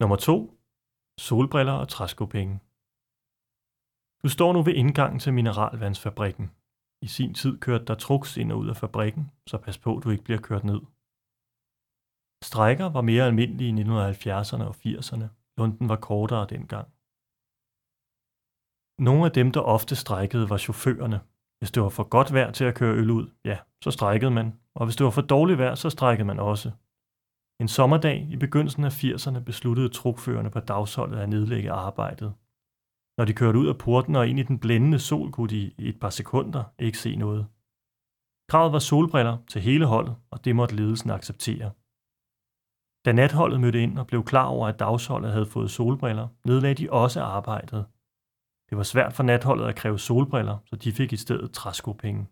Nummer 2. Solbriller og træskopenge. Du står nu ved indgangen til mineralvandsfabrikken. I sin tid kørte der truks ind og ud af fabrikken, så pas på, du ikke bliver kørt ned. Strækker var mere almindelige i 1970'erne og 80'erne. Lunden var kortere dengang. Nogle af dem, der ofte strækkede, var chaufførerne. Hvis det var for godt vejr til at køre øl ud, ja, så strækkede man. Og hvis det var for dårligt vejr, så strækkede man også. En sommerdag i begyndelsen af 80'erne besluttede trukførerne på dagsholdet at nedlægge arbejdet. Når de kørte ud af porten og ind i den blændende sol, kunne de i et par sekunder ikke se noget. Kravet var solbriller til hele holdet, og det måtte ledelsen acceptere. Da natholdet mødte ind og blev klar over, at dagsholdet havde fået solbriller, nedlagde de også arbejdet. Det var svært for natholdet at kræve solbriller, så de fik i stedet træskopenge.